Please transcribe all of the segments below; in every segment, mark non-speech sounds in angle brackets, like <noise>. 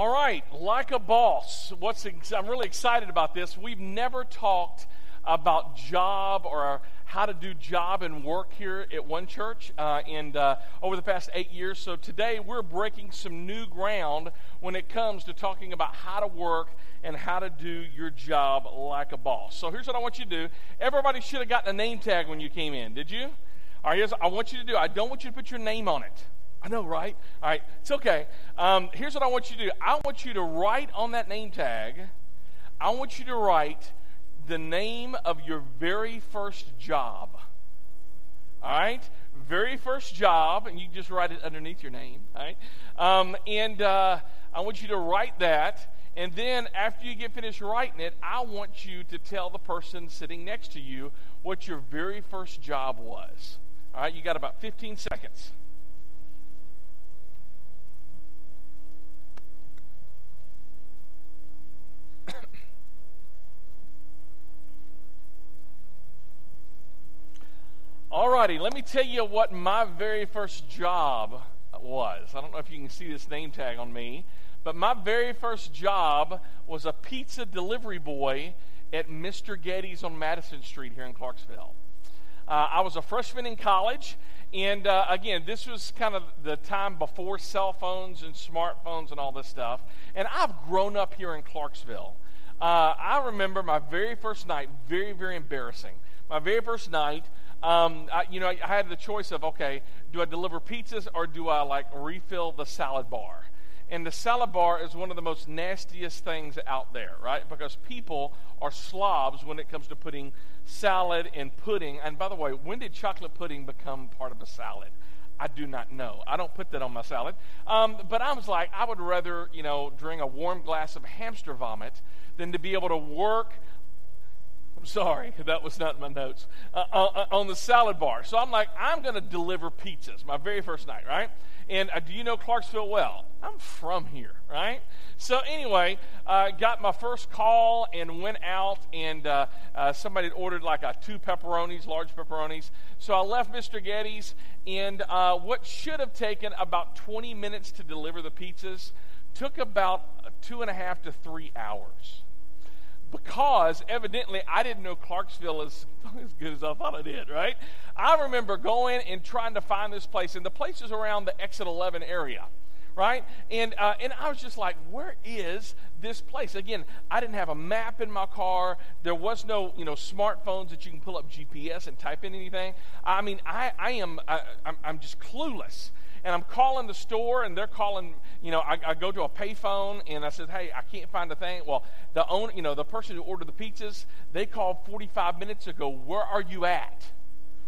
All right, like a boss. What's I'm really excited about this. We've never talked about job or how to do job and work here at One Church, uh, and uh, over the past eight years. So today we're breaking some new ground when it comes to talking about how to work and how to do your job like a boss. So here's what I want you to do. Everybody should have gotten a name tag when you came in. Did you? All right, here's I want you to do. I don't want you to put your name on it. I know, right? All right, it's okay. Um, here's what I want you to do I want you to write on that name tag, I want you to write the name of your very first job. All right? Very first job, and you just write it underneath your name. All right? Um, and uh, I want you to write that. And then after you get finished writing it, I want you to tell the person sitting next to you what your very first job was. All right? You got about 15 seconds. Alrighty, let me tell you what my very first job was. I don't know if you can see this name tag on me, but my very first job was a pizza delivery boy at Mr. Gatti's on Madison Street here in Clarksville. Uh, I was a freshman in college, and uh, again, this was kind of the time before cell phones and smartphones and all this stuff. And I've grown up here in Clarksville. Uh, I remember my very first night, very, very embarrassing. My very first night, um, I, you know, I had the choice of okay, do I deliver pizzas or do I like refill the salad bar? And the salad bar is one of the most nastiest things out there, right? Because people are slobs when it comes to putting salad and pudding. And by the way, when did chocolate pudding become part of a salad? I do not know. I don't put that on my salad. Um, but I was like, I would rather, you know, drink a warm glass of hamster vomit than to be able to work I'm sorry, that was not in my notes. Uh, uh, uh, on the salad bar. So I'm like, I'm going to deliver pizzas my very first night, right? And uh, do you know Clarksville well? I'm from here, right? So anyway, uh, got my first call and went out, and uh, somebody had ordered like a two pepperonis, large pepperonis. So I left Mr. Gatti's, and what should have taken about 20 minutes to deliver the pizzas took about two and a half to three hours because evidently I didn't know Clarksville as, <laughs> as good as I thought I did, right? I remember going and trying to find this place, and the place is around the exit 11 area, right? And, uh, and I was just like, where is this place? Again, I didn't have a map in my car. There was no, you know, smartphones that you can pull up GPS and type in anything. I mean, I, I am, I, I'm, I'm just clueless and I'm calling the store, and they're calling. You know, I, I go to a payphone, and I said, "Hey, I can't find a thing." Well, the owner, you know, the person who ordered the pizzas, they called 45 minutes ago. Where are you at?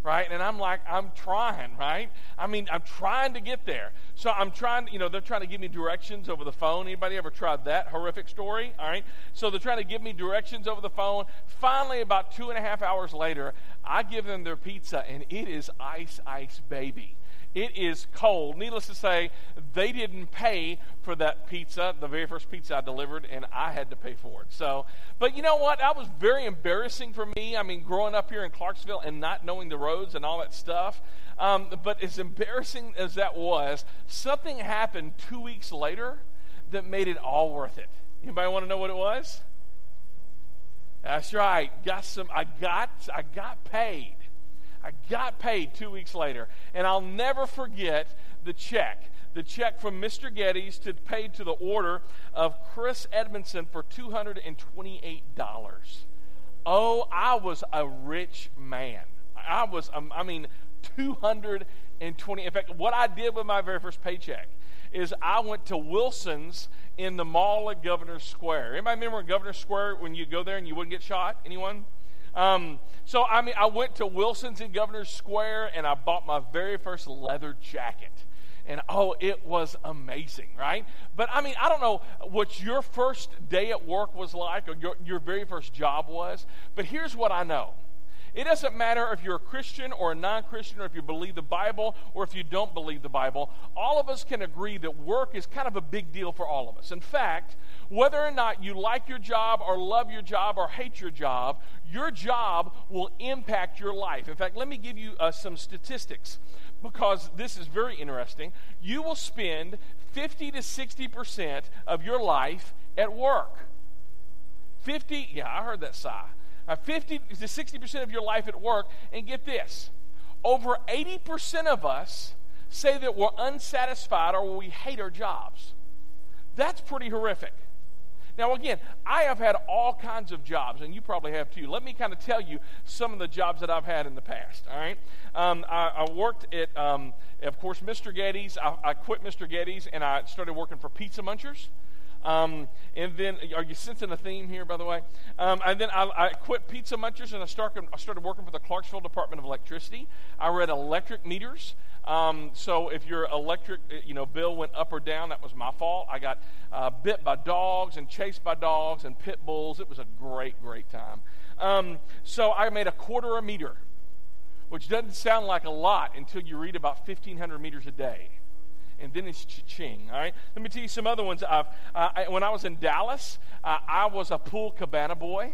Right? And I'm like, I'm trying, right? I mean, I'm trying to get there. So I'm trying, you know, they're trying to give me directions over the phone. Anybody ever tried that horrific story? All right. So they're trying to give me directions over the phone. Finally, about two and a half hours later, I give them their pizza, and it is ice, ice, baby. It is cold. Needless to say, they didn't pay for that pizza, the very first pizza I delivered, and I had to pay for it. So, but you know what? That was very embarrassing for me. I mean, growing up here in Clarksville and not knowing the roads and all that stuff. Um, but as embarrassing as that was, something happened two weeks later that made it all worth it. Anybody want to know what it was? That's right. Got some. I got. I got paid. I got paid two weeks later. And I'll never forget the check. The check from Mr. Gatti's to paid to the order of Chris Edmondson for $228. Oh, I was a rich man. I was, um, I mean, 220. In fact, what I did with my very first paycheck is I went to Wilson's in the mall at Governor Square. Anybody remember Governor Square when you go there and you wouldn't get shot? Anyone? Um, so, I mean, I went to Wilson's in Governor's Square and I bought my very first leather jacket. And oh, it was amazing, right? But I mean, I don't know what your first day at work was like or your, your very first job was, but here's what I know. It doesn't matter if you're a Christian or a non Christian, or if you believe the Bible or if you don't believe the Bible. All of us can agree that work is kind of a big deal for all of us. In fact, whether or not you like your job or love your job or hate your job, your job will impact your life. In fact, let me give you uh, some statistics because this is very interesting. You will spend 50 to 60% of your life at work. 50, yeah, I heard that sigh. Uh, 50 to 60% of your life at work. And get this over 80% of us say that we're unsatisfied or we hate our jobs. That's pretty horrific. Now, again, I have had all kinds of jobs, and you probably have too. Let me kind of tell you some of the jobs that I've had in the past. All right, um, I, I, worked at, um, of course, Mr. Gatti's. I, I, quit Mr. Gatti's, and I started working for Pizza Munchers. Um, and then, are you sensing a theme here, by the way? Um, and then I, I, quit Pizza Munchers and I started, I started working for the Clarksville Department of Electricity. I read electric meters. Um, so if your electric, uh, you know, bill went up or down, that was my fault. I got uh, bit by dogs and chased by dogs and pit bulls. It was a great, great time. Um, so I made a quarter a meter, which doesn't sound like a lot until you read about 1,500 meters a day and then it's ching. All right. Let me tell you some other ones. I've, uh, I, when I was in Dallas, uh, I was a pool cabana boy.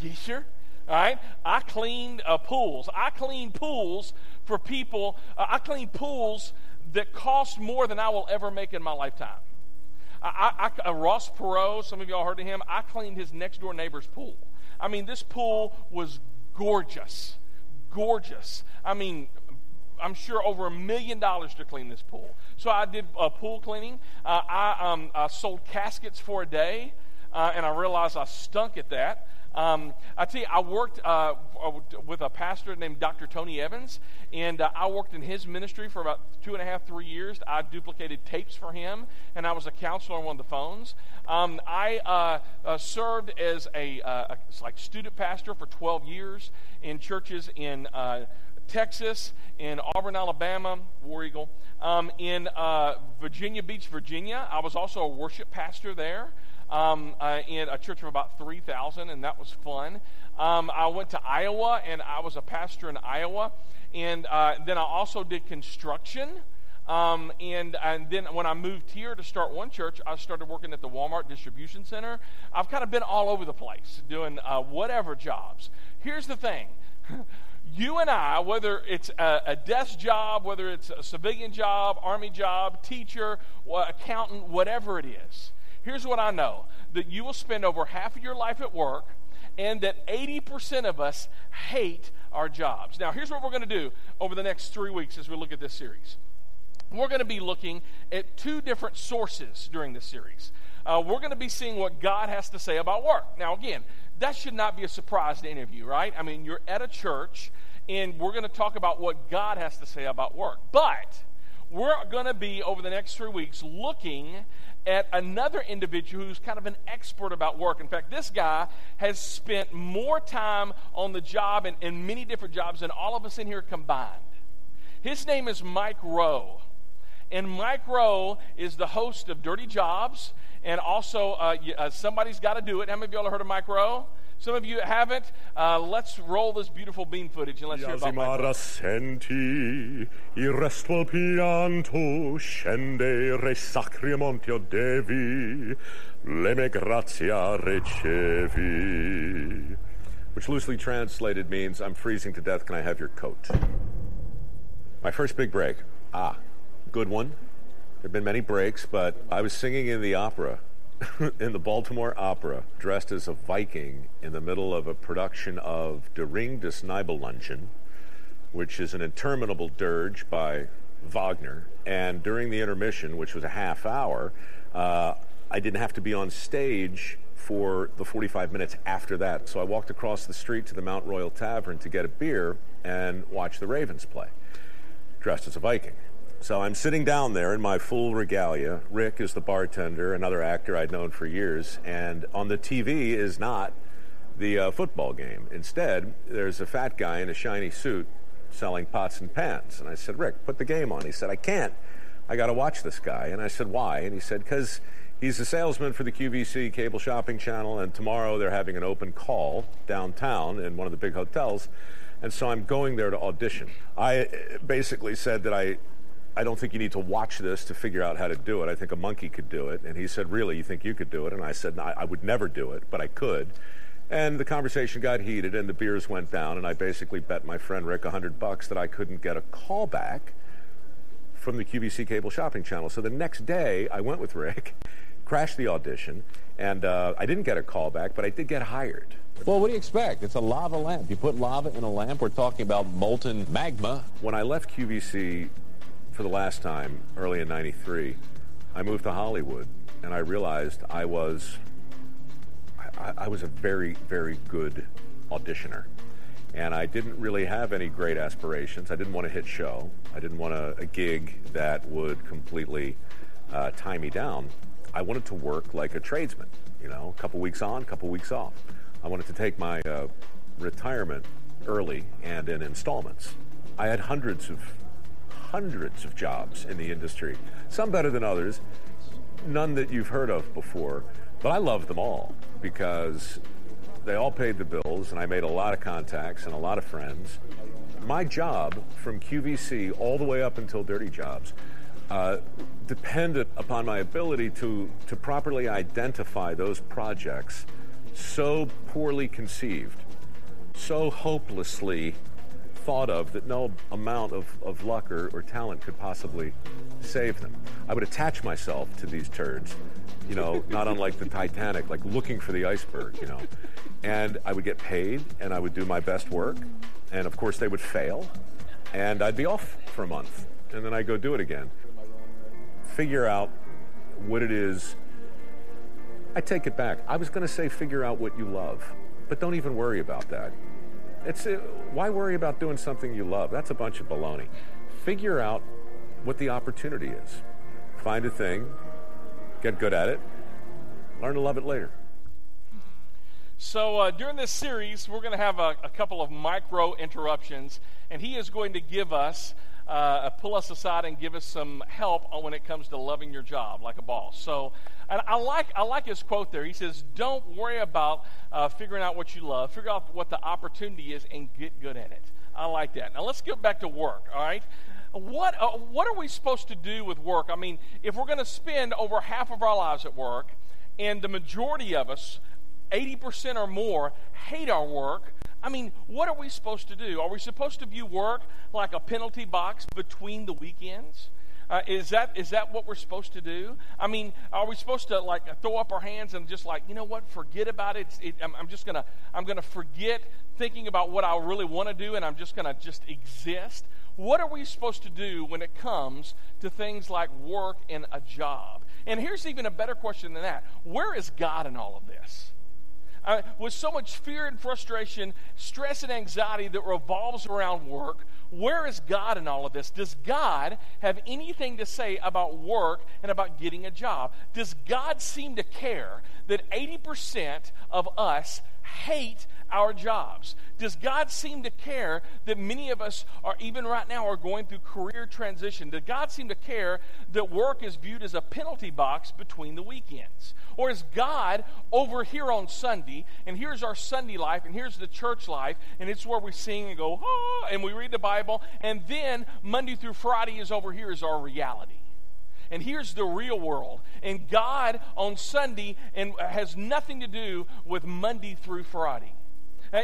Yes, sir. All right. I cleaned uh, pools. I cleaned pools for people. Uh, I cleaned pools that cost more than I will ever make in my lifetime. I, I, uh, Ross Perot, some of y'all heard of him. I cleaned his next door neighbor's pool. I mean, this pool was gorgeous, gorgeous. I mean, I'm sure, over a million dollars to clean this pool. So I did uh, pool cleaning. Uh, I, um, I, sold caskets for a day, uh, and I realized I stunk at that. Um, I tell you, I worked uh, with a pastor named Dr. Tony Evans, and uh, I worked in his ministry for about two and a half, three years. I duplicated tapes for him, and I was a counselor on one of the phones. Um, I uh, served as a, a, like student pastor for 12 years in churches in Texas, in Auburn, Alabama, War Eagle, um, in uh, Virginia Beach, Virginia. I was also a worship pastor there um, uh, in a church of about 3,000, and that was fun. Um, I went to Iowa, and I was a pastor in Iowa. And uh, then I also did construction. Um, and, and then when I moved here to start one church, I started working at the Walmart distribution center. I've kind of been all over the place doing uh, whatever jobs. Here's the thing <laughs> you and I, whether it's a, a, desk job, whether it's a civilian job, army job, teacher, accountant, whatever it is, here's what I know that you will spend over half of your life at work, and that 80% of us hate our jobs. Now, here's what we're going to do over the next three weeks as we look at this series. We're going to be looking at two different sources during this series. Uh, we're going to be seeing what God has to say about work. Now, again, that should not be a surprise to any of you, right? I mean, you're at a church and we're going to talk about what God has to say about work. But we're going to be, over the next three weeks, looking at another individual who's kind of an expert about work. In fact, this guy has spent more time on the job and in many different jobs than all of us in here combined. His name is Mike Rowe. And Mike Rowe is the host of Dirty Jobs. And also, uh, uh, somebody's got to do it. How many of y'all have heard of Mike Rowe? Some of you haven't. Uh, let's roll this beautiful bean footage and let's hear about my senti scende re devi le me grazia ricevi. Which loosely translated means I'm freezing to death. Can I have your coat? My first big break. Ah good one. There have been many breaks but I was singing in the opera in the Baltimore Opera, dressed as a Viking in the middle of a production of Der Ring des Nibelungen, which is an interminable dirge by Wagner. And during the intermission, which was a half hour, uh, I didn't have to be on stage for the 45 minutes after that. So I walked across the street to the Mount Royal Tavern to get a beer and watch the Ravens play, dressed as a Viking. So I'm sitting down there in my full regalia. Rick is the bartender, another actor I'd known for years, and on the TV is not the uh, football game. Instead, there's a fat guy in a shiny suit selling pots and pans. And I said, Rick, put the game on. He said, I can't. I got to watch this guy. And I said, why? And he said, because he's a salesman for the QVC cable shopping channel, and tomorrow they're having an open call downtown in one of the big hotels. And so I'm going there to audition. I basically said that I I don't think you need to watch this to figure out how to do it. I think a monkey could do it. And he said, Really, you think you could do it? And I said, I, I would never do it, but I could. And the conversation got heated and the beers went down. And I basically bet my friend Rick a hundred bucks that I couldn't get a call back from the QVC cable shopping channel. So the next day, I went with Rick, <laughs> crashed the audition, and uh, I didn't get a call back, but I did get hired. Well, what do you expect? It's a lava lamp. You put lava in a lamp, we're talking about molten magma. When I left QVC for the last time, early in 93, I moved to Hollywood, and I realized I was, I, I was a very, very good auditioner. And I didn't really have any great aspirations. I didn't want to hit show. I didn't want a, a gig that would completely uh, tie me down. I wanted to work like a tradesman, you know, a couple weeks on, a couple weeks off. I wanted to take my uh, retirement early and in installments. I had hundreds of hundreds of jobs in the industry, some better than others, none that you've heard of before, but I loved them all because they all paid the bills and I made a lot of contacts and a lot of friends. My job from QVC all the way up until Dirty Jobs uh, depended upon my ability to, to properly identify those projects so poorly conceived, so hopelessly thought of that no amount of, of luck or, or talent could possibly save them. I would attach myself to these turds, you know, <laughs> not unlike the Titanic, like looking for the iceberg, you know. And I would get paid and I would do my best work. And of course, they would fail. And I'd be off for a month. And then I'd go do it again figure out what it is. I take it back. I was going to say figure out what you love, but don't even worry about that. It's uh, why worry about doing something you love? That's a bunch of baloney. Figure out what the opportunity is. Find a thing, get good at it, learn to love it later. So, uh, during this series, we're going to have a, a couple of micro interruptions, and he is going to give us uh, pull us aside and give us some help when it comes to loving your job like a boss. So, and I like I like his quote there. He says, "Don't worry about uh, figuring out what you love. Figure out what the opportunity is and get good at it." I like that. Now let's get back to work. All right. What uh, what are we supposed to do with work? I mean, if we're going to spend over half of our lives at work, and the majority of us, eighty percent or more, hate our work I mean, what are we supposed to do? Are we supposed to view work like a penalty box between the weekends? Uh, is that is that what we're supposed to do? I mean, are we supposed to like throw up our hands and just like you know what, forget about it? it I'm, I'm, just gonna I'm gonna forget thinking about what I really want to do, and I'm just gonna just exist. What are we supposed to do when it comes to things like work and a job? And here's even a better question than that: Where is God in all of this? Uh, with so much fear and frustration, stress and anxiety that revolves around work, where is God in all of this? Does God have anything to say about work and about getting a job? Does God seem to care that 80% of us hate our jobs? Does God seem to care that many of us are, even right now, are going through career transition? Does God seem to care that work is viewed as a penalty box between the weekends? Or is God over here on Sunday, and here's our Sunday life, and here's the church life, and it's where we sing and go, ah, and we read the Bible, and then Monday through Friday is over here is our reality. And here's the real world. And God on Sunday and has nothing to do with Monday through Friday. Uh,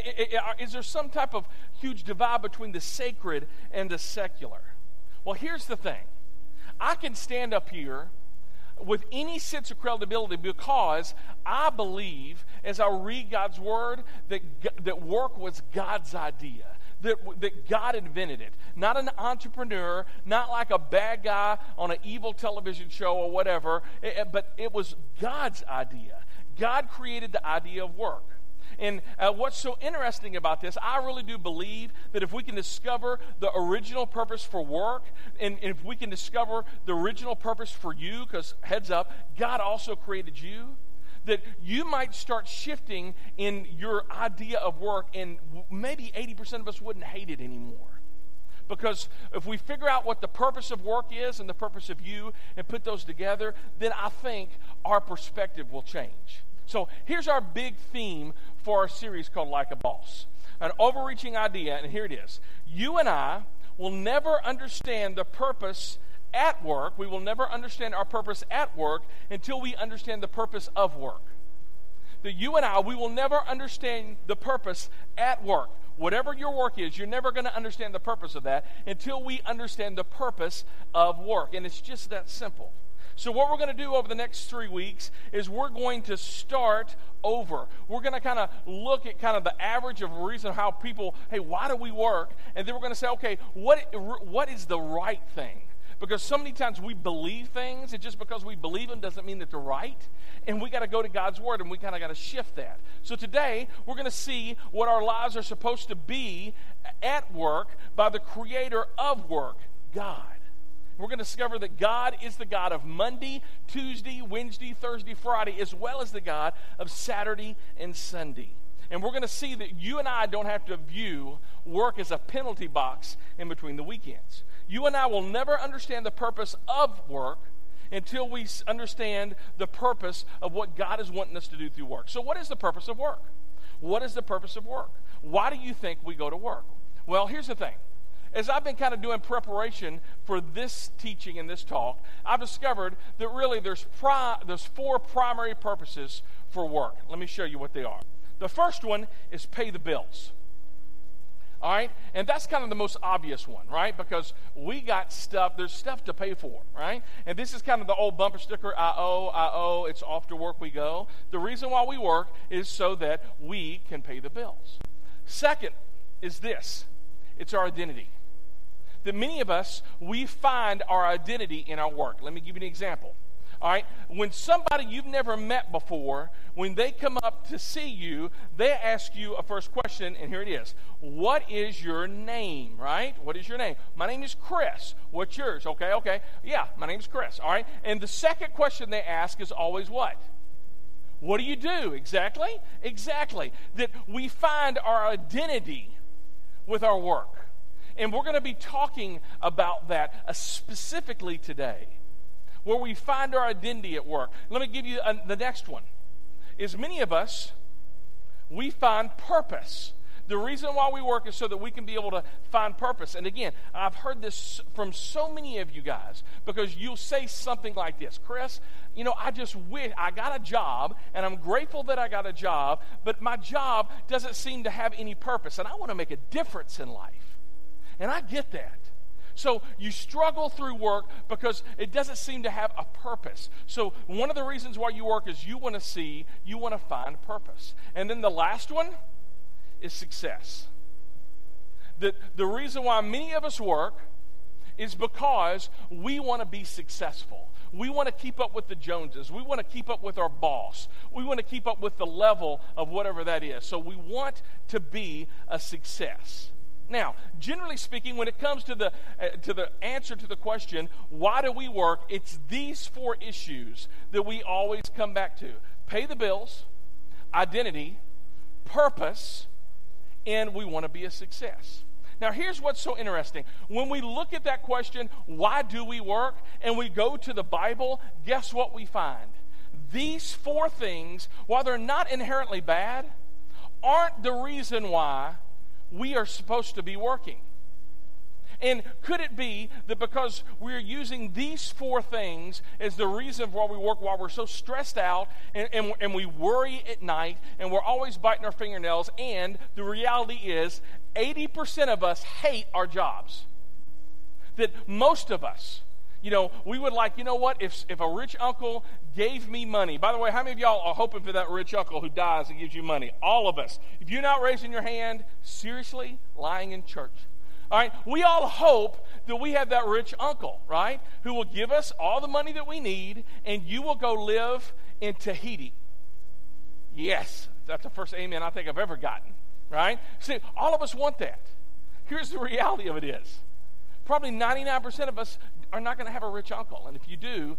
is there some type of huge divide between the sacred and the secular? Well, here's the thing I can stand up here with any sense of credibility because I believe, as I read God's word, that, that work was God's idea. That, that God invented it. Not an entrepreneur, not like a bad guy on an evil television show or whatever, eh, eh, but it was God's idea. God created the idea of work. And uh, what's so interesting about this, I really do believe that if we can discover the original purpose for work, and, and if we can discover the original purpose for you, because heads up, God also created you that you might start shifting in your idea of work, and maybe 80% of us wouldn't hate it anymore. Because if we figure out what the purpose of work is and the purpose of you and put those together, then I think our perspective will change. So here's our big theme for our series called Like a Boss. An overreaching idea, and here it is. You and I will never understand the purpose at work. We will never understand our purpose at work until we understand the purpose of work. That you and I, we will never understand the purpose at work. whatever your work is, you're never going to understand the purpose of that until we understand the purpose of work. And it's just that simple. So, what we're going to do over the next three weeks is we're going to start over. We're going to kind of look at kind of the average of reason how people, hey, why do we work? And then we're going to say, okay, what, what is the right thing? Because so many times we believe things, and just because we believe them doesn't mean that they're right. And we got to go to God's Word, and we kind of got to shift that. So today, we're going to see what our lives are supposed to be at work by the creator of work, God. We're going to discover that God is the God of Monday, Tuesday, Wednesday, Thursday, Friday, as well as the God of Saturday and Sunday. And we're going to see that you and I don't have to view work as a penalty box in between the weekends. You and I will never understand the purpose of work until we understand the purpose of what God is wanting us to do through work. So, what is the purpose of work? What is the purpose of work? Why do you think we go to work? Well, here's the thing. As I've been kind of doing preparation for this teaching and this talk, I've discovered that really there's, pri- there's four primary purposes for work. Let me show you what they are. The first one is pay the bills. All right? And that's kind of the most obvious one, right? Because we got stuff, there's stuff to pay for, right? And this is kind of the old bumper sticker I owe, I owe, it's off to work we go. The reason why we work is so that we can pay the bills. Second is this it's our identity. That many of us, we find our identity in our work. Let me give you an example. All right? When somebody you've never met before, when they come up to see you, they ask you a first question, and here it is What is your name? Right? What is your name? My name is Chris. What's yours? Okay, okay. Yeah, my name is Chris. All right? And the second question they ask is always what? What do you do? Exactly? Exactly. That we find our identity with our work. And we're going to be talking about that uh, specifically today where we find our identity at work. Let me give you a, the next one. Is many of us we find purpose. The reason why we work is so that we can be able to find purpose. And again, I've heard this from so many of you guys because you'll say something like this Chris, you know, I just wish I got a job and I'm grateful that I got a job, but my job doesn't seem to have any purpose. And I want to make a difference in life. And I get that. So you struggle through work because it doesn't seem to have a purpose. So one of the reasons why you work is you want to see, you want to find purpose. And then the last one is success. The, the reason why many of us work is because we want to be successful. We want to keep up with the Joneses. We want to keep up with our boss. We want to keep up with the level of whatever that is. So we want to be a success. Now, generally speaking, when it comes to the, uh, to the answer to the question, why do we work, it's these four issues that we always come back to pay the bills, identity, purpose, and we want to be a success. Now, here's what's so interesting. When we look at that question, why do we work, and we go to the Bible, guess what we find? These four things, while they're not inherently bad, aren't the reason why we are supposed to be working. And could it be that because we're using these four things as the reason why we work, while we're so stressed out and, and, and, we worry at night and we're always biting our fingernails, and the reality is 80% of us hate our jobs? That most of us, you know, we would like, you know what, if, if a rich uncle gave me money. By the way, how many of y'all are hoping for that rich uncle who dies and gives you money? All of us. If you're not raising your hand, seriously, lying in church. All right, we all hope that we have that rich uncle, right, who will give us all the money that we need and you will go live in Tahiti. Yes, that's the first amen I think I've ever gotten, right? See, all of us want that. Here's the reality of it is probably 99% of us are not going to have a rich uncle. And if you do,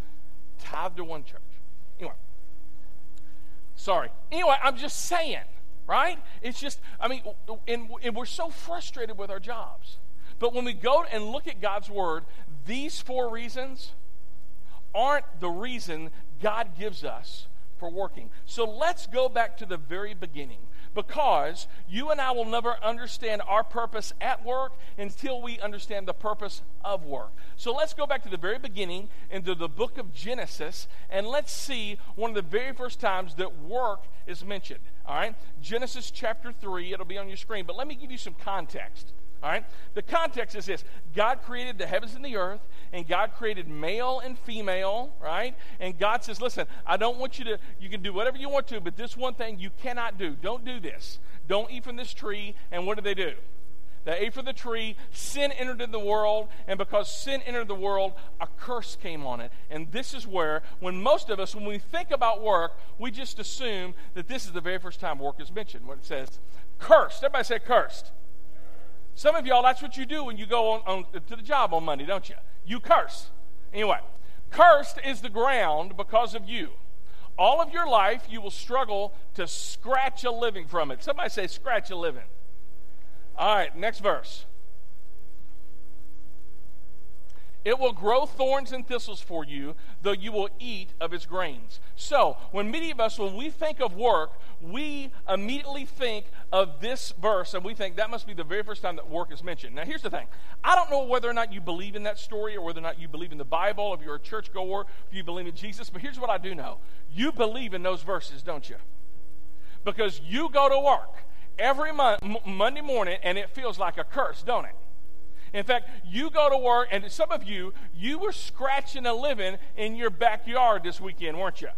tithe to one church. Anyway, sorry. Anyway, I'm just saying, right? It's just, I mean, and, and we're so frustrated with our jobs. But when we go and look at God's word, these four reasons aren't the reason God gives us for working. So let's go back to the very beginning because you and I will never understand our purpose at work until we understand the purpose of work. So let's go back to the very beginning into the book of Genesis and let's see one of the very first times that work is mentioned. All right? Genesis chapter 3, it'll be on your screen, but let me give you some context. All right? The context is this God created the heavens and the earth, and God created male and female, right? And God says, listen, I don't want you to, you can do whatever you want to, but this one thing you cannot do. Don't do this. Don't eat from this tree. And what do they do? They ate from the tree, sin entered in the world, and because sin entered the world, a curse came on it. And this is where, when most of us, when we think about work, we just assume that this is the very first time work is mentioned. When it says cursed, everybody say cursed. Some of y'all, that's what you do when you go on, on to the job on Monday, don't you? You curse. Anyway, cursed is the ground because of you. All of your life, you will struggle to scratch a living from it. Somebody say, scratch a living. All right, next verse. It will grow thorns and thistles for you, though you will eat of its grains. So, when many of us, when we think of work, we immediately think of this verse and we think that must be the very first time that work is mentioned. Now, here's the thing I don't know whether or not you believe in that story or whether or not you believe in the Bible, if you're a churchgoer, if you believe in Jesus, but here's what I do know you believe in those verses, don't you? Because you go to work every mo- Monday morning and it feels like a curse, don't it? In fact, you go to work, and some of you, you were scratching a living in your backyard this weekend, weren't you?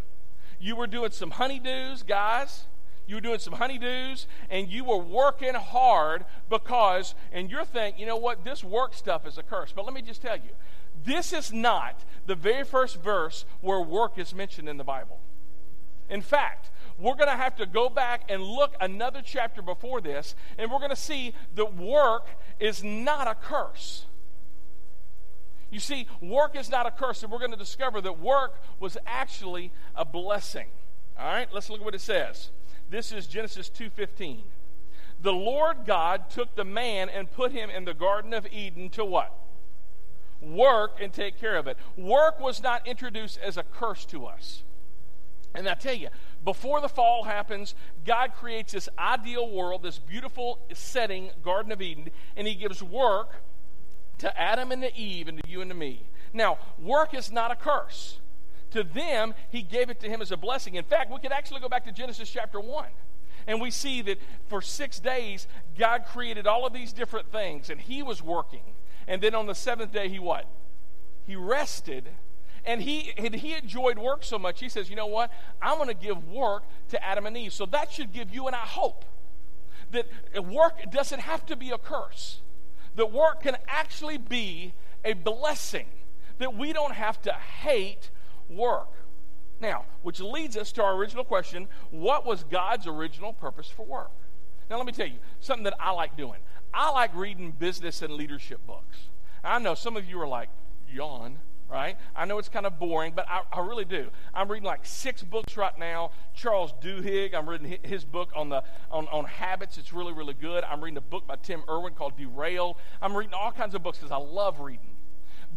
You were doing some honeydews, guys. You were doing some honeydews, and you were working hard because, and you're thinking, you know what, this work stuff is a curse. But let me just tell you, this is not the very first verse where work is mentioned in the Bible. In fact, we're going to have to go back and look another chapter before this, and we're going to see that work is not a curse. You see, work is not a curse, and we're going to discover that work was actually a blessing. All right, let's look at what it says. This is Genesis 2:15. The Lord God took the man and put him in the garden of Eden to what? Work and take care of it. Work was not introduced as a curse to us. And I tell you, before the fall happens, God creates this ideal world, this beautiful setting, Garden of Eden, and He gives work to Adam and to Eve and to you and to me. Now, work is not a curse. To them, He gave it to Him as a blessing. In fact, we could actually go back to Genesis chapter 1. And we see that for six days, God created all of these different things, and He was working. And then on the seventh day, He what? He rested and he, and he enjoyed work so much, he says, you know what? I'm going to give work to Adam and Eve. So that should give you and I hope that work doesn't have to be a curse, that work can actually be a blessing, that we don't have to hate work. Now, which leads us to our original question what was God's original purpose for work? Now, let me tell you something that I like doing. I like reading business and leadership books. I know some of you are like, yawn right? I know it's kind of boring, but I, I, really do. I'm reading like six books right now. Charles Duhigg, I'm reading his book on the on, on habits. It's really, really good. I'm reading a book by Tim Irwin called Derailed. I'm reading all kinds of books because I love reading.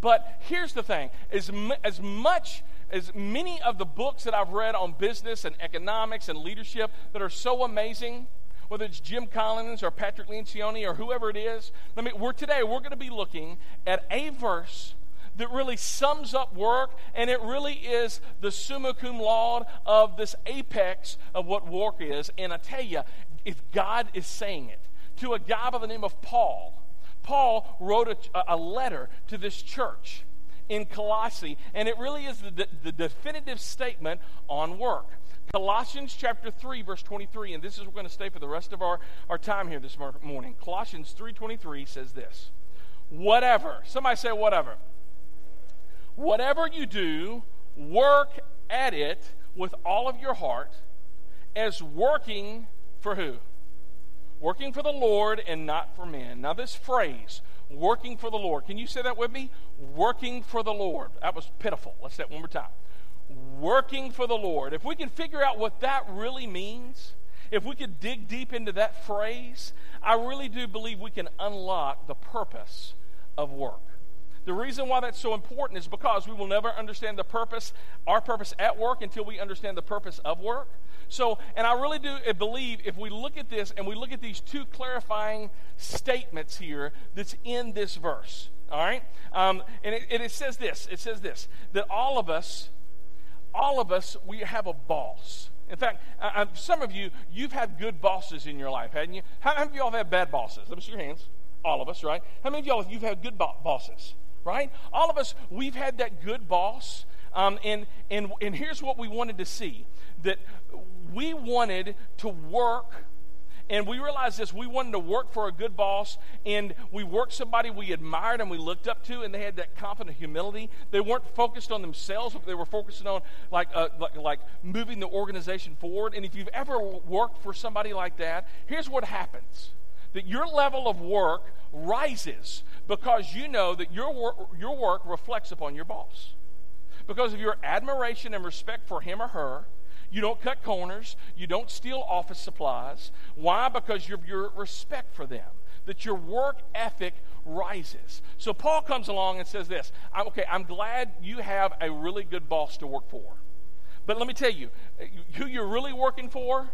But here's the thing: as as much as many of the books that I've read on business and economics and leadership that are so amazing, whether it's Jim Collins or Patrick Lencioni or whoever it is. Let me. We're today. We're going to be looking at a verse that really sums up work, and it really is the summa cum laude of this apex of what work is. And I tell you, if God is saying it to a guy by the name of Paul, Paul wrote a, a letter to this church in Colossae, and it really is the, the definitive statement on work. Colossians chapter 3 verse 23 and this is we're going to stay for the rest of our, our time here this morning. Colossians 3:23 says this. Whatever. Somebody say whatever. Whatever you do, work at it with all of your heart as working for who? Working for the Lord and not for men. Now, this phrase, working for the Lord, can you say that with me? Working for the Lord. That was pitiful. Let's say it one more time. Working for the Lord. If we can figure out what that really means, if we could dig deep into that phrase, I really do believe we can unlock the purpose of work. The reason why that's so important is because we will never understand the purpose, our purpose at work, until we understand the purpose of work. So, and I really do believe if we look at this and we look at these two clarifying statements here that's in this verse, all right? Um, and it, it says this it says this that all of us, all of us, we have a boss. In fact, uh, some of you, you've had good bosses in your life, hadn't you? How many of y'all have had bad bosses? Let me see your hands. All of us, right? How many of y'all, you've had good bo- bosses, right? All of us, we've had that good boss. Um, and, and, and here's what we wanted to see that we wanted to work and we realized this we wanted to work for a good boss, and we worked somebody we admired and we looked up to, and they had that confident humility. They weren't focused on themselves, but they were focusing on like, uh, like, like moving the organization forward. And if you've ever worked for somebody like that, here's what happens that your level of work rises because you know that your work, your work reflects upon your boss. Because of your admiration and respect for him or her, you don't cut corners. You don't steal office supplies. Why? Because of your respect for them, that your work ethic rises. So Paul comes along and says this I, Okay, I'm glad you have a really good boss to work for. But let me tell you, eh, who you're really working for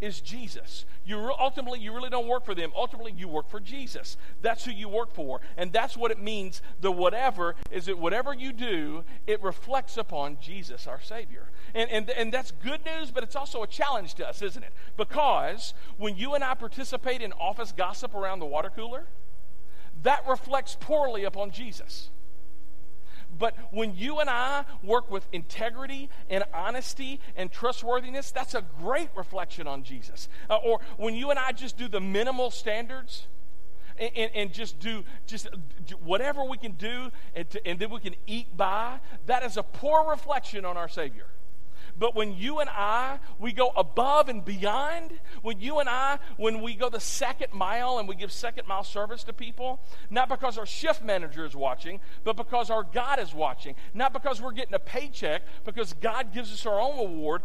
is Jesus. You re- ultimately you really don't work for them. Ultimately you work for Jesus. That's who you work for. And that's what it means the whatever is that whatever you do, it reflects upon Jesus our savior. And, and, and that's good news, but it's also a challenge to us, isn't it? Because when you and I participate in office gossip around the water cooler, that reflects poorly upon Jesus. But when you and I work with integrity and honesty and trustworthiness, that's a great reflection on Jesus. Uh, or when you and I just do the minimal standards, and, and, and, just do just do whatever we can do and, to, and then we can eat by that is a poor reflection on our savior but when you and I, we go above and beyond, when you and I, when we go the second mile and we give second mile service to people, not because our shift manager is watching, but because our God is watching, not because we're getting a paycheck, because God gives us our own reward,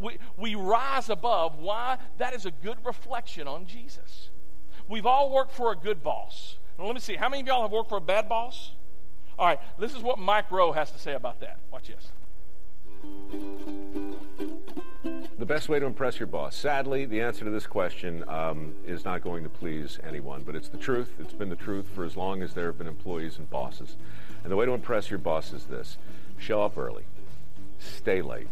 we, we rise above. Why? That is a good reflection on Jesus. We've all worked for a good boss. Now, let me see. How many of y'all have worked for a bad boss? All right, this is what Mike Rowe has to say about that. Watch this. The best way to impress your boss. Sadly, the answer to this question um, is not going to please anyone, but it's the truth. It's been the truth for as long as there have been employees and bosses. And the way to impress your boss is this show up early, stay late,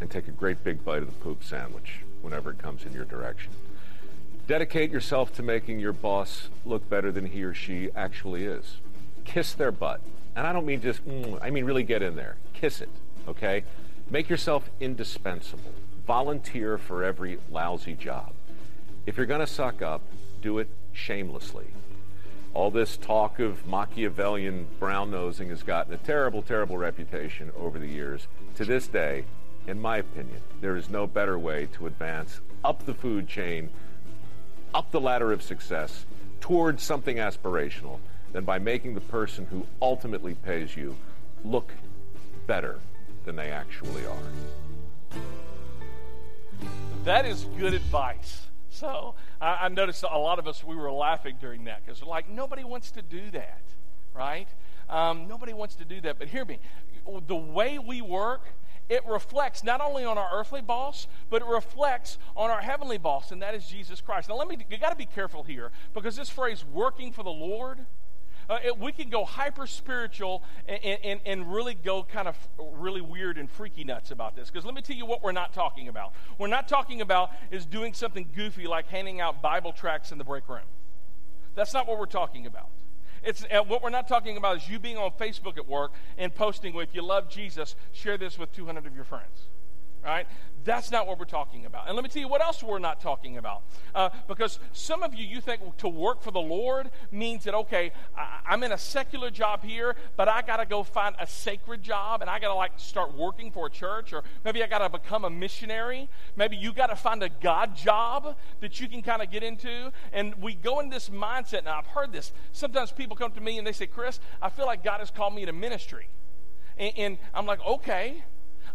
and take a great big bite of the poop sandwich whenever it comes in your direction. Dedicate yourself to making your boss look better than he or she actually is. Kiss their butt. And I don't mean just, mm, I mean really get in there. Kiss it, okay? Make yourself indispensable. Volunteer for every lousy job. If you're going to suck up, do it shamelessly. All this talk of Machiavellian brown nosing has gotten a terrible, terrible reputation over the years. To this day, in my opinion, there is no better way to advance up the food chain, up the ladder of success, towards something aspirational than by making the person who ultimately pays you look better than they actually are. That is good advice. So I, I noticed a lot of us, we were laughing during that because we're like nobody wants to do that, right? Um, nobody wants to do that. But hear me the way we work, it reflects not only on our earthly boss, but it reflects on our heavenly boss, and that is Jesus Christ. Now, let me, you got to be careful here because this phrase, working for the Lord, uh, it, we can go hyper spiritual and, and, and really go kind of really weird and freaky nuts about this. Because let me tell you what we're not talking about. We're not talking about is doing something goofy like handing out Bible tracts in the break room. That's not what we're talking about. It's uh, what we're not talking about is you being on Facebook at work and posting, if you love Jesus, share this with 200 of your friends. Right? That's not what we're talking about. And let me tell you what else we're not talking about. Uh, because some of you, you think to work for the Lord means that, okay, I, am in a secular job here, but I got to go find a sacred job and I got to like start working for a church, or maybe I got to become a missionary. Maybe you got to find a God job that you can kind of get into. And we go in this mindset. Now, I've heard this. Sometimes people come to me and they say, Chris, I feel like God has called me to ministry. and, and I'm like, okay.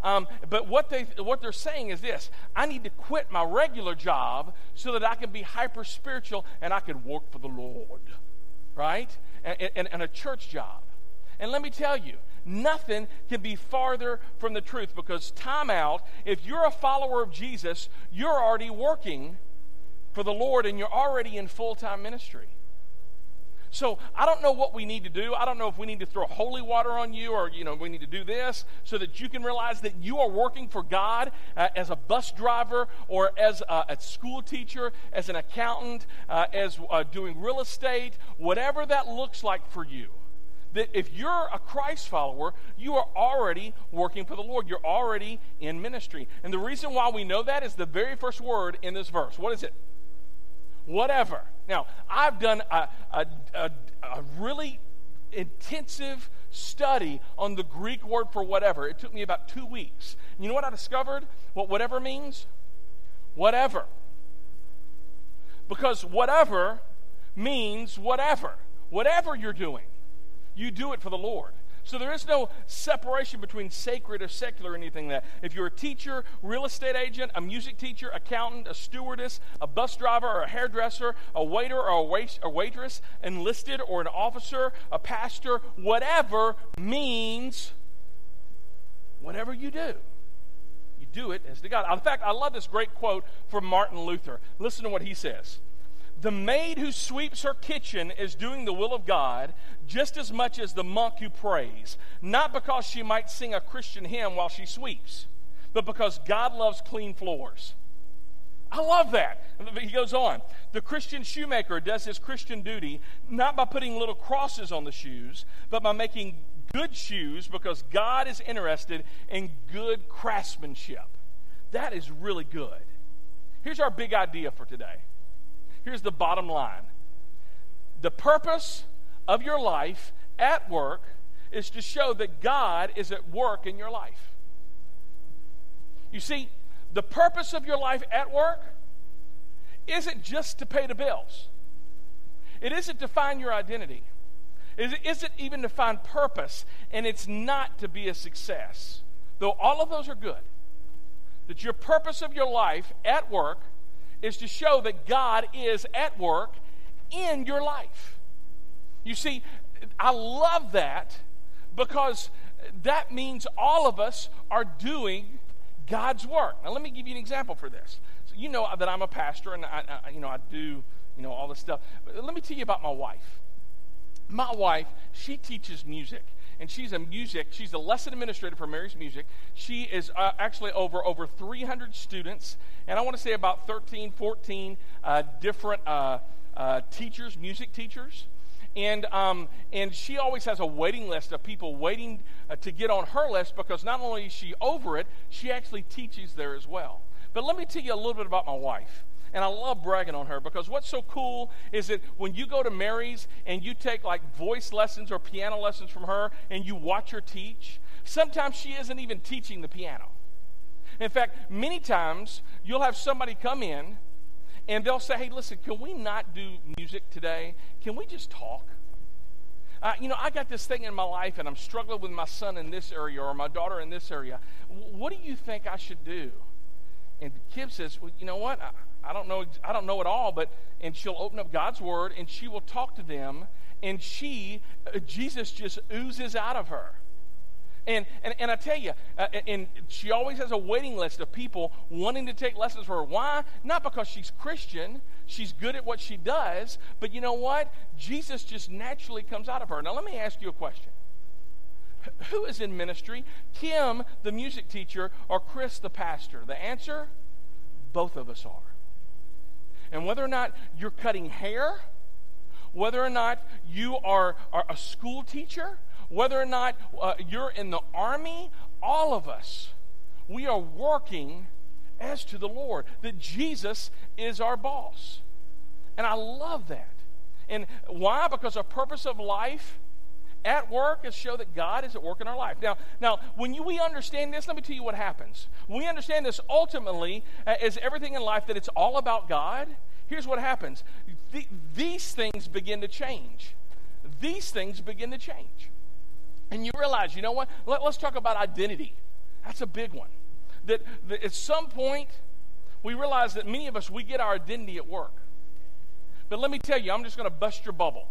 Um, but what, they, what they're saying is this I need to quit my regular job so that I can be hyper spiritual and I can work for the Lord, right? And, and, and a church job. And let me tell you, nothing can be farther from the truth because, time out, if you're a follower of Jesus, you're already working for the Lord and you're already in full time ministry. So I don't know what we need to do. I don't know if we need to throw holy water on you or, you know, we need to do this so that you can realize that you are working for God uh, as a bus driver or as a, a school teacher, as an accountant, uh, as uh, doing real estate, whatever that looks like for you. That if you're a Christ follower, you are already working for the Lord. You're already in ministry. And the reason why we know that is the very first word in this verse. What is it? Whatever. Now, I've done a, a, a, a really intensive study on the Greek word for whatever. It took me about two weeks. You know what I discovered? What whatever means? Whatever. Because whatever means whatever. Whatever you're doing, you do it for the Lord. So there is no separation between sacred or secular or anything like that. If you're a teacher, real estate agent, a music teacher, accountant, a stewardess, a bus driver, or a hairdresser, a waiter or a, wait- a waitress, enlisted or an officer, a pastor, whatever means whatever you do. You do it as to God. In fact, I love this great quote from Martin Luther. Listen to what he says. The maid who sweeps her kitchen is doing the will of God just as much as the monk who prays, not because she might sing a Christian hymn while she sweeps, but because God loves clean floors. I love that. He goes on. The Christian shoemaker does his Christian duty not by putting little crosses on the shoes, but by making good shoes because God is interested in good craftsmanship. That is really good. Here's our big idea for today here's the bottom line the purpose of your life at work is to show that God is at work in your life. You see, the purpose of your life at work isn't just to pay the bills. It isn't to find your identity. It isn't even to find purpose, and it's not to be a success. Though all of those are good. That your purpose of your life at work is to show that God is at work in your life. You see, I love that because that means all of us are doing God's work. Now, let me give you an example for this. So you know that I'm a pastor and I, I, you know I do you know all this stuff. But let me tell you about my wife. My wife, she teaches music and she's a music she's a lesson administrator for mary's music. She is uh, actually over over 300 students and i want to say about 13 14 uh, different uh, uh, teachers music teachers. And um, and she always has a waiting list of people waiting uh, to get on her list because not only is she over it she actually teaches there as well. But let me tell you a little bit about my wife and I love bragging on her because what's so cool is that when you go to Mary's and you take like voice lessons or piano lessons from her and you watch her teach, sometimes she isn't even teaching the piano. In fact, many times you'll have somebody come in and they'll say, hey, listen, can we not do music today? Can we just talk? Uh, you know, I got this thing in my life and I'm struggling with my son in this area or my daughter in this area. What do you think I should do? And Kim says, well, you know what? I, I don't know I don't know it all, but and she'll open up God's word and she will talk to them and she uh, Jesus just oozes out of her. And, and, and I tell you, uh, and she always has a waiting list of people wanting to take lessons from her. Why? Not because she's Christian, she's good at what she does, but you know what? Jesus just naturally comes out of her. Now, let me ask you a question Who is in ministry? Kim, the music teacher, or Chris, the pastor? The answer? Both of us are. And whether or not you're cutting hair, whether or not you are, are a school teacher, whether or not uh, you're in the army, all of us, we are working as to the Lord, that Jesus is our boss. And I love that. And why? Because our purpose of life at work is show that God is at work in our life. Now, now when you, we understand this, let me tell you what happens. We understand this ultimately uh, as everything in life that it's all about God, here's what happens. The, these things begin to change. These things begin to change. And you realize, you know what? Let, us talk about identity. That's a big one. That, that at some point, we realize that many of us, we get our identity at work. But let me tell you, I'm just going to bust your bubble.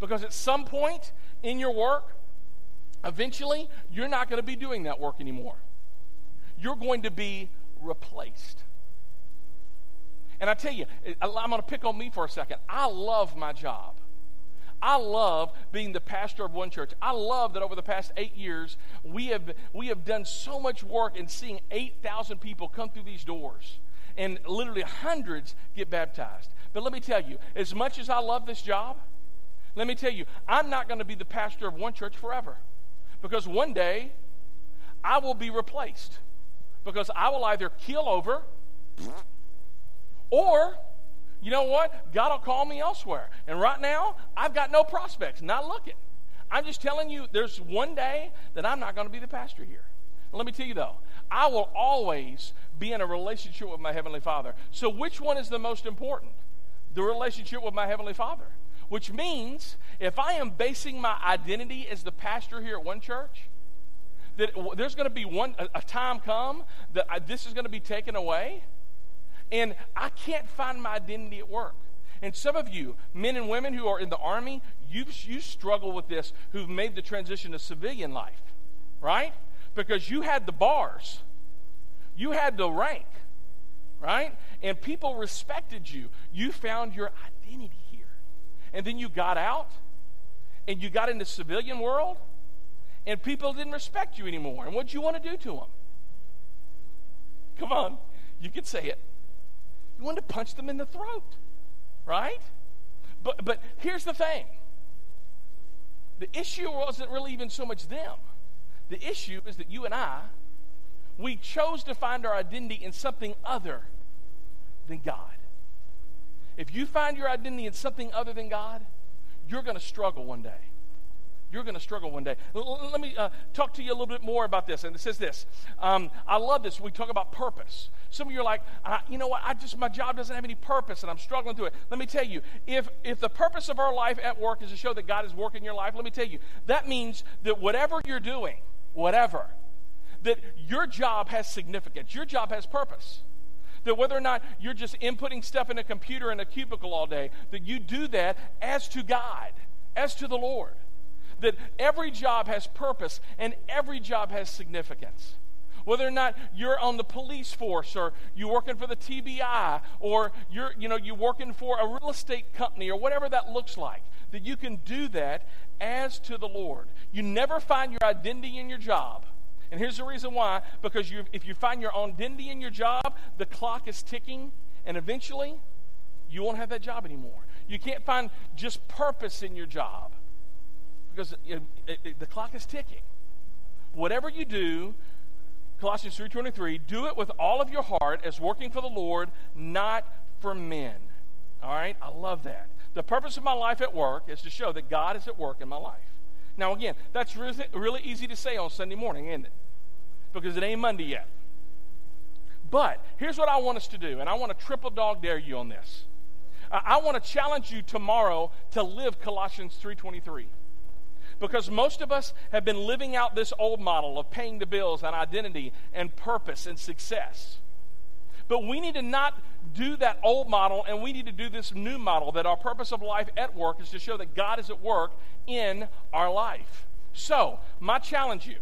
Because at some point, in your work, eventually you're not going to be doing that work anymore. You're going to be replaced. And I tell you, I'm going to pick on me for a second. I love my job. I love being the pastor of one church. I love that over the past eight years, we have, we have done so much work in seeing 8,000 people come through these doors and literally hundreds get baptized. But let me tell you, as much as I love this job, let me tell you, I'm not going to be the pastor of one church forever. Because one day, I will be replaced. Because I will either keel over or you know what? God will call me elsewhere. And right now, I've got no prospects, not looking. I'm just telling you, there's one day that I'm not going to be the pastor here. Let me tell you though, I will always be in a relationship with my Heavenly Father. So, which one is the most important? The relationship with my Heavenly Father. Which means if I am basing my identity as the pastor here at one church, that there's going to be one a, a time come that I, this is going to be taken away and I can't find my identity at work. And some of you, men and women who are in the army, you, you struggle with this who've made the transition to civilian life, right? Because you had the bars, you had the rank, right? And people respected you. You found your identity. And then you got out and you got into the civilian world and people didn't respect you anymore. And what'd you want to do to them? Come on, you can say it. You wanted to punch them in the throat, right? But, but here's the thing the issue wasn't really even so much them. The issue is that you and I, we chose to find our identity in something other than God. If you find your identity in something other than God, you're going to struggle one day. You're going to struggle one day. L- let me uh, talk to you a little bit more about this. And it says this. Um, I love this. We talk about purpose. Some of you are like, you know what? I just my job doesn't have any purpose, and I'm struggling through it. Let me tell you, if if the purpose of our life at work is to show that God is working in your life, let me tell you, that means that whatever you're doing, whatever, that your job has significance. Your job has purpose that whether or not you're just inputting stuff in a computer in a cubicle all day, that you do that as to God, as to the Lord that every job has purpose and every job has significance. Whether or not you're on the police force or you're working for the TBI or you're, you know, you're working for a real estate company or whatever that looks like, that you can do that as to the Lord. You never find your identity in your job. And here's the reason why because you, if you find your own identity in your job, the clock is ticking, and eventually you won't have that job anymore. You can't find just purpose in your job because it, it, it, the clock is ticking. Whatever you do, Colossians 3:23, do it with all of your heart as working for the Lord, not for men. All right? I love that. The purpose of my life at work is to show that God is at work in my life. Now again, that's really, easy to say on Sunday morning, isn't it? Because it ain't Monday yet. But here's what I want us to do, and I want to triple dog dare you on this. I, I want to challenge you tomorrow to live Colossians 3:23 because most of us have been living out this old model of paying the bills and identity and purpose and success. But we need to not do that old model and we need to do this new model that our purpose of life at work is to show that God is at work in our life. So, my challenge you,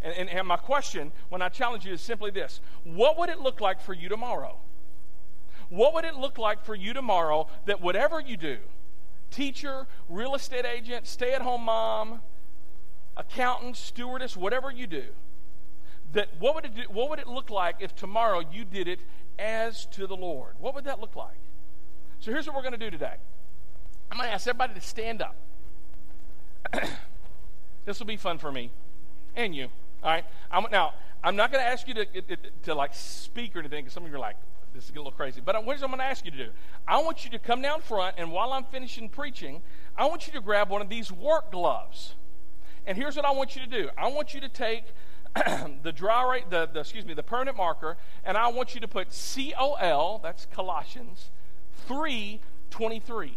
and, and, and my question when I challenge you is simply this What would it look like for you tomorrow? What would it look like for you tomorrow that whatever you do, teacher, real estate agent, stay at home mom, accountant, stewardess, whatever you do, that what would, it do, what would it look like if tomorrow you did it as to the Lord? What would that look like? So here's what we're going to do today. I'm going to ask everybody to stand up. <clears throat> this will be fun for me and you. All right. I'm, now, I'm not going to ask you to, to, to like speak or anything because some of you are like, this is a little crazy. But what I'm going to ask you to do? I want you to come down front, and while I'm finishing preaching, I want you to grab one of these work gloves. And here's what I want you to do. I want you to take <clears throat> the dry rate, the, the excuse me, the permanent marker, and I want you to put C O L, that's Colossians, 323.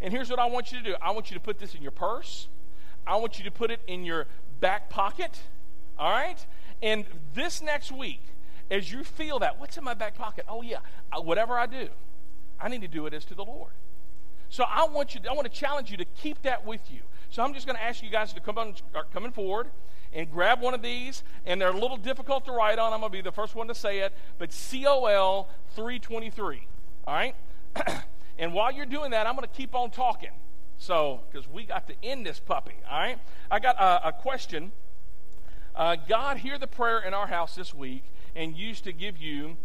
And here's what I want you to do. I want you to put this in your purse. I want you to put it in your back pocket. All right? And this next week, as you feel that, what's in my back pocket? Oh, yeah, uh, whatever I do, I need to do it as to the Lord. So I want you, I want to challenge you to keep that with you. So I'm just going to ask you guys to come on, coming forward and grab one of these. And they're a little difficult to write on. I'm going to be the first one to say it, but COL 323. All right? <clears throat> and while you're doing that, I'm going to keep on talking. So, because we got to end this puppy, all right? I got a, a question. Uh, God, hear the prayer in our house this week and used to give you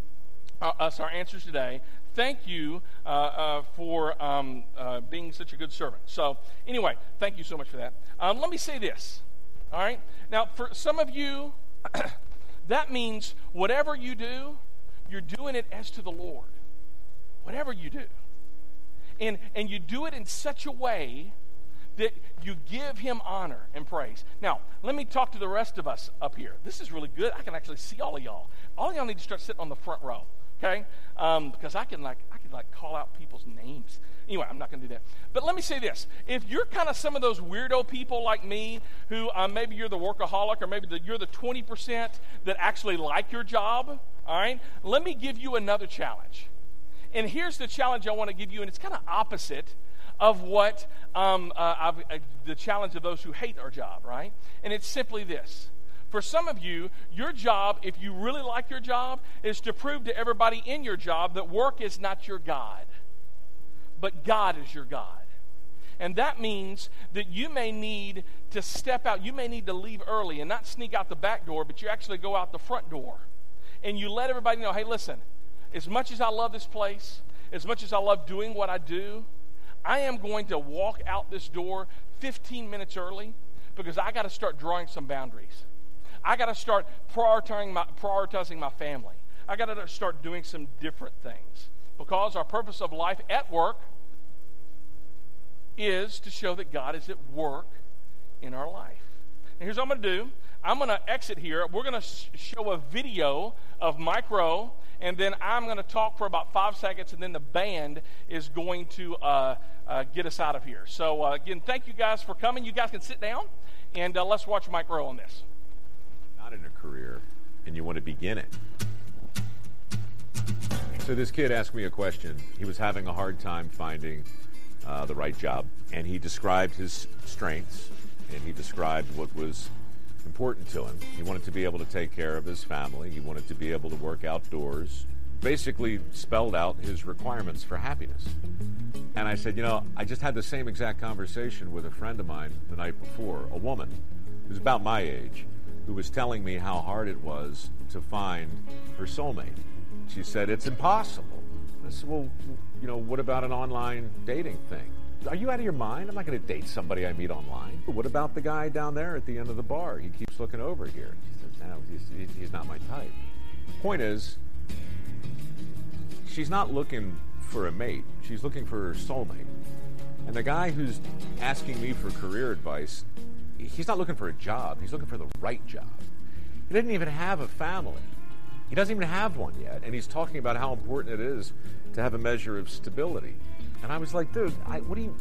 uh, us our answers today. Thank you uh, uh, for um, uh, being such a good servant. So, anyway, thank you so much for that. Um, let me say this, all right? Now, for some of you, <clears throat> that means whatever you do, you're doing it as to the Lord. Whatever you do. And, and you do it in such a way that you give him honor and praise. Now, let me talk to the rest of us up here. This is really good. I can actually see all of y'all. All of y'all need to start sitting on the front row, okay? Um, because I can like I can like call out people's names. Anyway, I'm not going to do that. But let me say this: if you're kind of some of those weirdo people like me, who um, maybe you're the workaholic, or maybe the, you're the 20% that actually like your job, all right? Let me give you another challenge. And here's the challenge I want to give you, and it's kind of opposite of what um, uh, uh, the challenge of those who hate our job, right? And it's simply this. For some of you, your job, if you really like your job, is to prove to everybody in your job that work is not your God, but God is your God. And that means that you may need to step out. You may need to leave early and not sneak out the back door, but you actually go out the front door. And you let everybody know hey, listen, as much as I love this place, as much as I love doing what I do, I am going to walk out this door 15 minutes early because I got to start drawing some boundaries. I got to start prioritizing my, prioritizing my family. I got to start doing some different things because our purpose of life at work is to show that God is at work in our life. And here's what I'm going to do I'm going to exit here. We're going to sh- show a video of Mike Rowe, and then I'm going to talk for about five seconds, and then the band is going to uh, uh, get us out of here. So, uh, again, thank you guys for coming. You guys can sit down, and uh, let's watch Mike Rowe on this. Not in a career, and you want to begin it. So, this kid asked me a question. He was having a hard time finding uh, the right job, and he described his strengths, and he described what was important to him. He wanted to be able to take care of his family. He wanted to be able to work outdoors. Basically, spelled out his requirements for happiness. And I said, You know, I just had the same exact conversation with a friend of mine the night before, a woman who's about my age, who was telling me how hard it was to find her soulmate. She said, It's impossible. I said, Well, you know, what about an online dating thing? Are you out of your mind? I'm not going to date somebody I meet online. But what about the guy down there at the end of the bar? He keeps looking over here. She says, no, he's, he's not my type. Point is, she's not looking for a mate. She's looking for her soulmate. And the guy who's asking me for career advice, he's not looking for a job. He's looking for the right job. He doesn't even have a family. He doesn't even have one yet. And he's talking about how important it is to have a measure of stability. And I was like, dude, I, what do you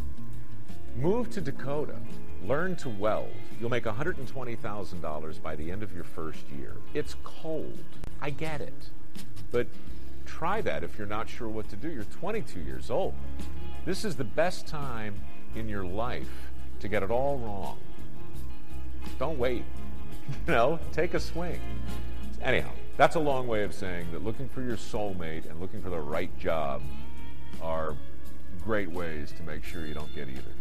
move to Dakota? Learn to weld. You'll make $120,000 by the end of your first year. It's cold. I get it. But try that if you're not sure what to do. You're 22 years old. This is the best time in your life to get it all wrong. Don't wait. <laughs> you know, take a swing. Anyhow, that's a long way of saying that looking for your soulmate and looking for the right job are great ways to make sure you don't get either.